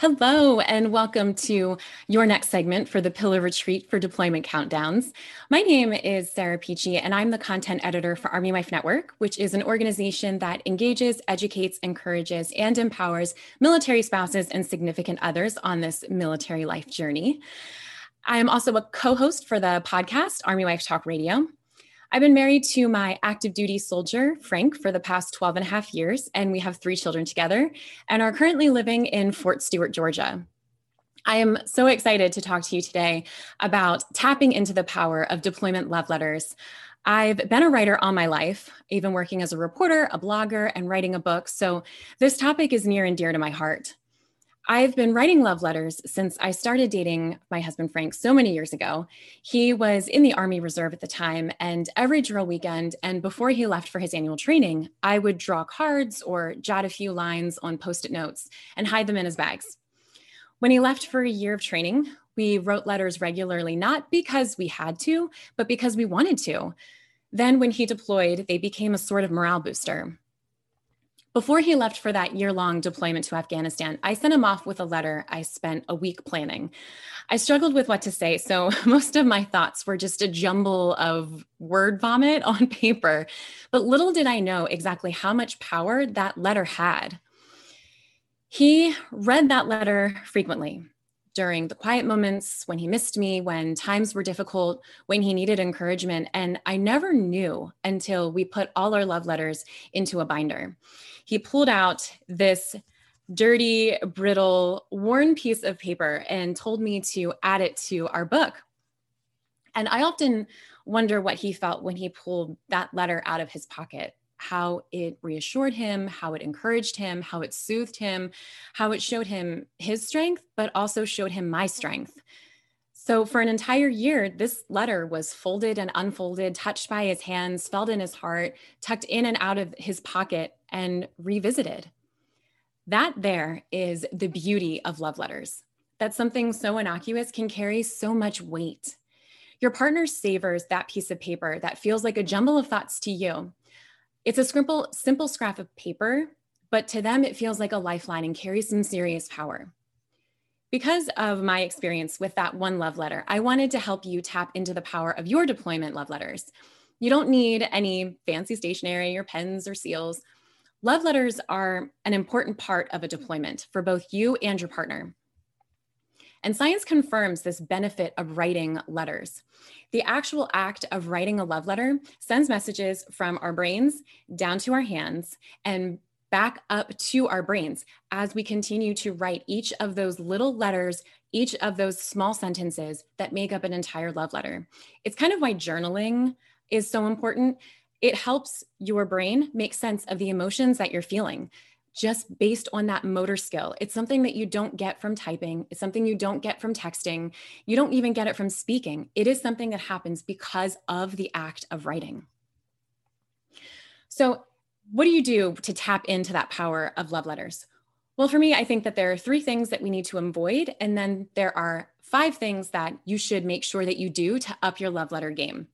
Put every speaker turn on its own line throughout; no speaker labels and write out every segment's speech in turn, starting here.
Hello, and welcome to your next segment for the Pillar Retreat for Deployment Countdowns. My name is Sarah Peachey, and I'm the content editor for Army Wife Network, which is an organization that engages, educates, encourages, and empowers military spouses and significant others on this military life journey. I am also a co host for the podcast, Army Wife Talk Radio. I've been married to my active duty soldier, Frank, for the past 12 and a half years, and we have three children together and are currently living in Fort Stewart, Georgia. I am so excited to talk to you today about tapping into the power of deployment love letters. I've been a writer all my life, even working as a reporter, a blogger, and writing a book. So this topic is near and dear to my heart. I've been writing love letters since I started dating my husband Frank so many years ago. He was in the Army Reserve at the time, and every drill weekend and before he left for his annual training, I would draw cards or jot a few lines on post it notes and hide them in his bags. When he left for a year of training, we wrote letters regularly, not because we had to, but because we wanted to. Then, when he deployed, they became a sort of morale booster. Before he left for that year long deployment to Afghanistan, I sent him off with a letter I spent a week planning. I struggled with what to say, so most of my thoughts were just a jumble of word vomit on paper. But little did I know exactly how much power that letter had. He read that letter frequently during the quiet moments, when he missed me, when times were difficult, when he needed encouragement. And I never knew until we put all our love letters into a binder he pulled out this dirty, brittle, worn piece of paper and told me to add it to our book. And I often wonder what he felt when he pulled that letter out of his pocket, how it reassured him, how it encouraged him, how it soothed him, how it showed him his strength, but also showed him my strength. So, for an entire year, this letter was folded and unfolded, touched by his hands, felt in his heart, tucked in and out of his pocket, and revisited. That there is the beauty of love letters, that something so innocuous can carry so much weight. Your partner savors that piece of paper that feels like a jumble of thoughts to you. It's a simple, simple scrap of paper, but to them, it feels like a lifeline and carries some serious power. Because of my experience with that one love letter, I wanted to help you tap into the power of your deployment love letters. You don't need any fancy stationery or pens or seals. Love letters are an important part of a deployment for both you and your partner. And science confirms this benefit of writing letters. The actual act of writing a love letter sends messages from our brains down to our hands and back up to our brains as we continue to write each of those little letters, each of those small sentences that make up an entire love letter. It's kind of why journaling is so important. It helps your brain make sense of the emotions that you're feeling just based on that motor skill. It's something that you don't get from typing. It's something you don't get from texting. You don't even get it from speaking. It is something that happens because of the act of writing. So, what do you do to tap into that power of love letters? Well, for me, I think that there are three things that we need to avoid. And then there are five things that you should make sure that you do to up your love letter game.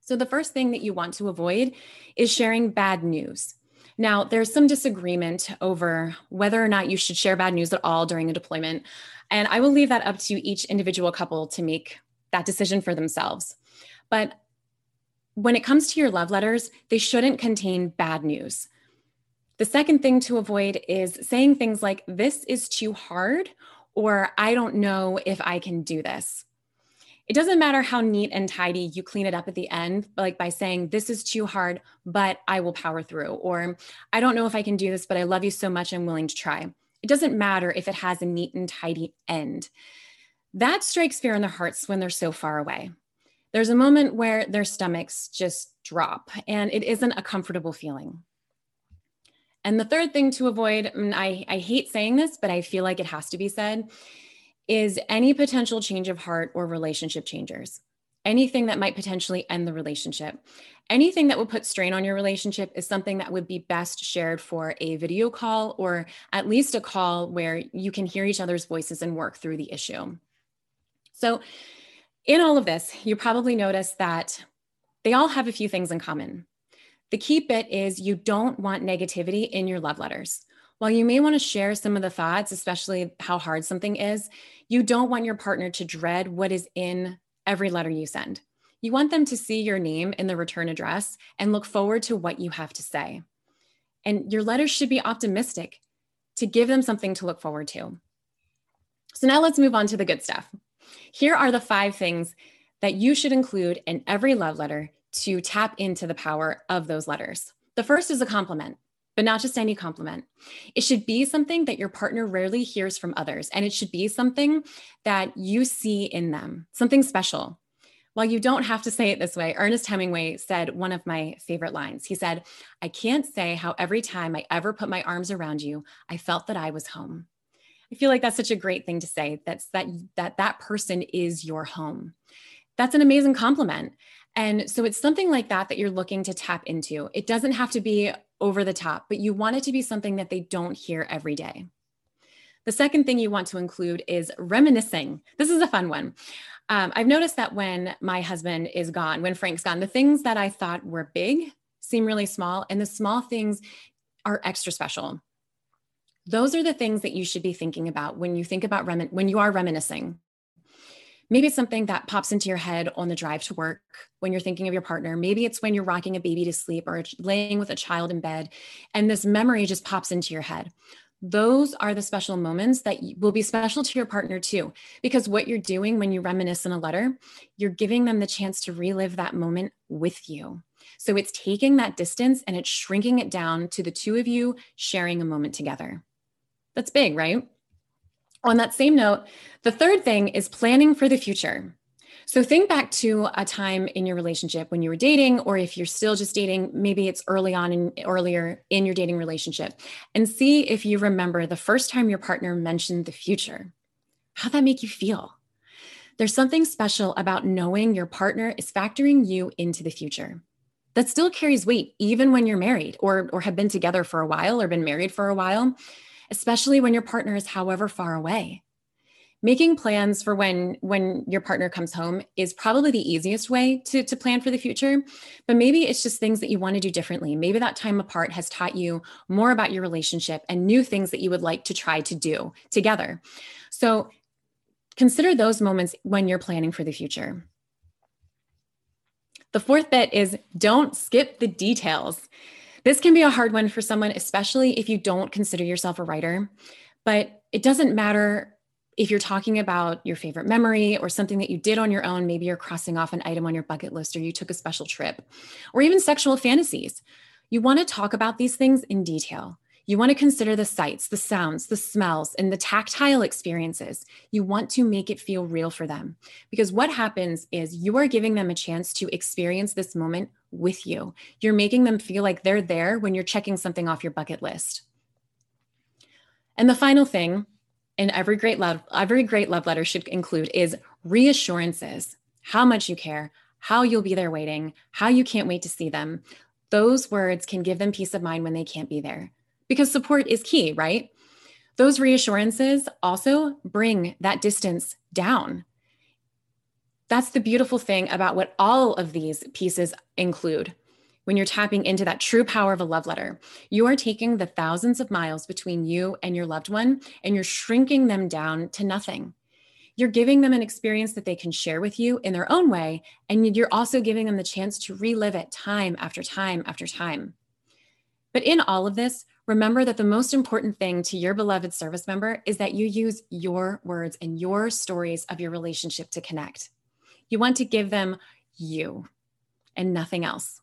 So, the first thing that you want to avoid is sharing bad news. Now, there's some disagreement over whether or not you should share bad news at all during a deployment. And I will leave that up to each individual couple to make that decision for themselves. But when it comes to your love letters, they shouldn't contain bad news. The second thing to avoid is saying things like, this is too hard, or I don't know if I can do this. It doesn't matter how neat and tidy you clean it up at the end, like by saying, This is too hard, but I will power through. Or I don't know if I can do this, but I love you so much, I'm willing to try. It doesn't matter if it has a neat and tidy end. That strikes fear in their hearts when they're so far away. There's a moment where their stomachs just drop, and it isn't a comfortable feeling. And the third thing to avoid, I, I hate saying this, but I feel like it has to be said, is any potential change of heart or relationship changers. Anything that might potentially end the relationship. Anything that would put strain on your relationship is something that would be best shared for a video call or at least a call where you can hear each other's voices and work through the issue. So, in all of this, you probably notice that they all have a few things in common. The key bit is you don't want negativity in your love letters. While you may want to share some of the thoughts, especially how hard something is, you don't want your partner to dread what is in every letter you send. You want them to see your name in the return address and look forward to what you have to say. And your letters should be optimistic to give them something to look forward to. So now let's move on to the good stuff. Here are the five things that you should include in every love letter to tap into the power of those letters. The first is a compliment, but not just any compliment. It should be something that your partner rarely hears from others, and it should be something that you see in them, something special. While you don't have to say it this way, Ernest Hemingway said one of my favorite lines. He said, I can't say how every time I ever put my arms around you, I felt that I was home. I feel like that's such a great thing to say. That's that that that person is your home. That's an amazing compliment. And so it's something like that that you're looking to tap into. It doesn't have to be over the top, but you want it to be something that they don't hear every day. The second thing you want to include is reminiscing. This is a fun one. Um, I've noticed that when my husband is gone, when Frank's gone, the things that I thought were big seem really small, and the small things are extra special. Those are the things that you should be thinking about when you think about remin- when you are reminiscing. Maybe it's something that pops into your head on the drive to work when you're thinking of your partner. Maybe it's when you're rocking a baby to sleep or laying with a child in bed, and this memory just pops into your head. Those are the special moments that will be special to your partner too. Because what you're doing when you reminisce in a letter, you're giving them the chance to relive that moment with you. So it's taking that distance and it's shrinking it down to the two of you sharing a moment together. That's big, right? On that same note, the third thing is planning for the future. So think back to a time in your relationship when you were dating, or if you're still just dating, maybe it's early on in earlier in your dating relationship, and see if you remember the first time your partner mentioned the future. How'd that make you feel? There's something special about knowing your partner is factoring you into the future. That still carries weight, even when you're married or, or have been together for a while or been married for a while especially when your partner is however far away. Making plans for when when your partner comes home is probably the easiest way to, to plan for the future. But maybe it's just things that you want to do differently. Maybe that time apart has taught you more about your relationship and new things that you would like to try to do together. So consider those moments when you're planning for the future. The fourth bit is don't skip the details. This can be a hard one for someone, especially if you don't consider yourself a writer. But it doesn't matter if you're talking about your favorite memory or something that you did on your own, maybe you're crossing off an item on your bucket list or you took a special trip, or even sexual fantasies. You want to talk about these things in detail. You want to consider the sights, the sounds, the smells, and the tactile experiences. You want to make it feel real for them. Because what happens is you are giving them a chance to experience this moment with you. You're making them feel like they're there when you're checking something off your bucket list. And the final thing, in every great love, every great love letter should include is reassurances. How much you care, how you'll be there waiting, how you can't wait to see them. Those words can give them peace of mind when they can't be there because support is key, right? Those reassurances also bring that distance down. That's the beautiful thing about what all of these pieces include. When you're tapping into that true power of a love letter, you are taking the thousands of miles between you and your loved one and you're shrinking them down to nothing. You're giving them an experience that they can share with you in their own way. And you're also giving them the chance to relive it time after time after time. But in all of this, Remember that the most important thing to your beloved service member is that you use your words and your stories of your relationship to connect. You want to give them you and nothing else.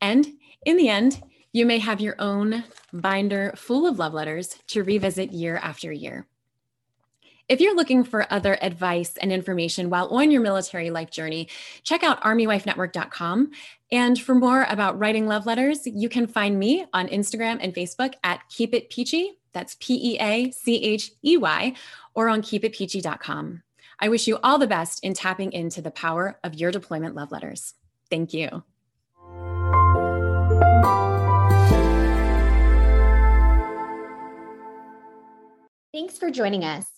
And in the end, you may have your own binder full of love letters to revisit year after year. If you're looking for other advice and information while on your military life journey, check out ArmyWifeNetwork.com. And for more about writing love letters, you can find me on Instagram and Facebook at Keep It Peachy. That's P E A C H E Y, or on keepitpeachy.com. I wish you all the best in tapping into the power of your deployment love letters. Thank you.
Thanks for joining us.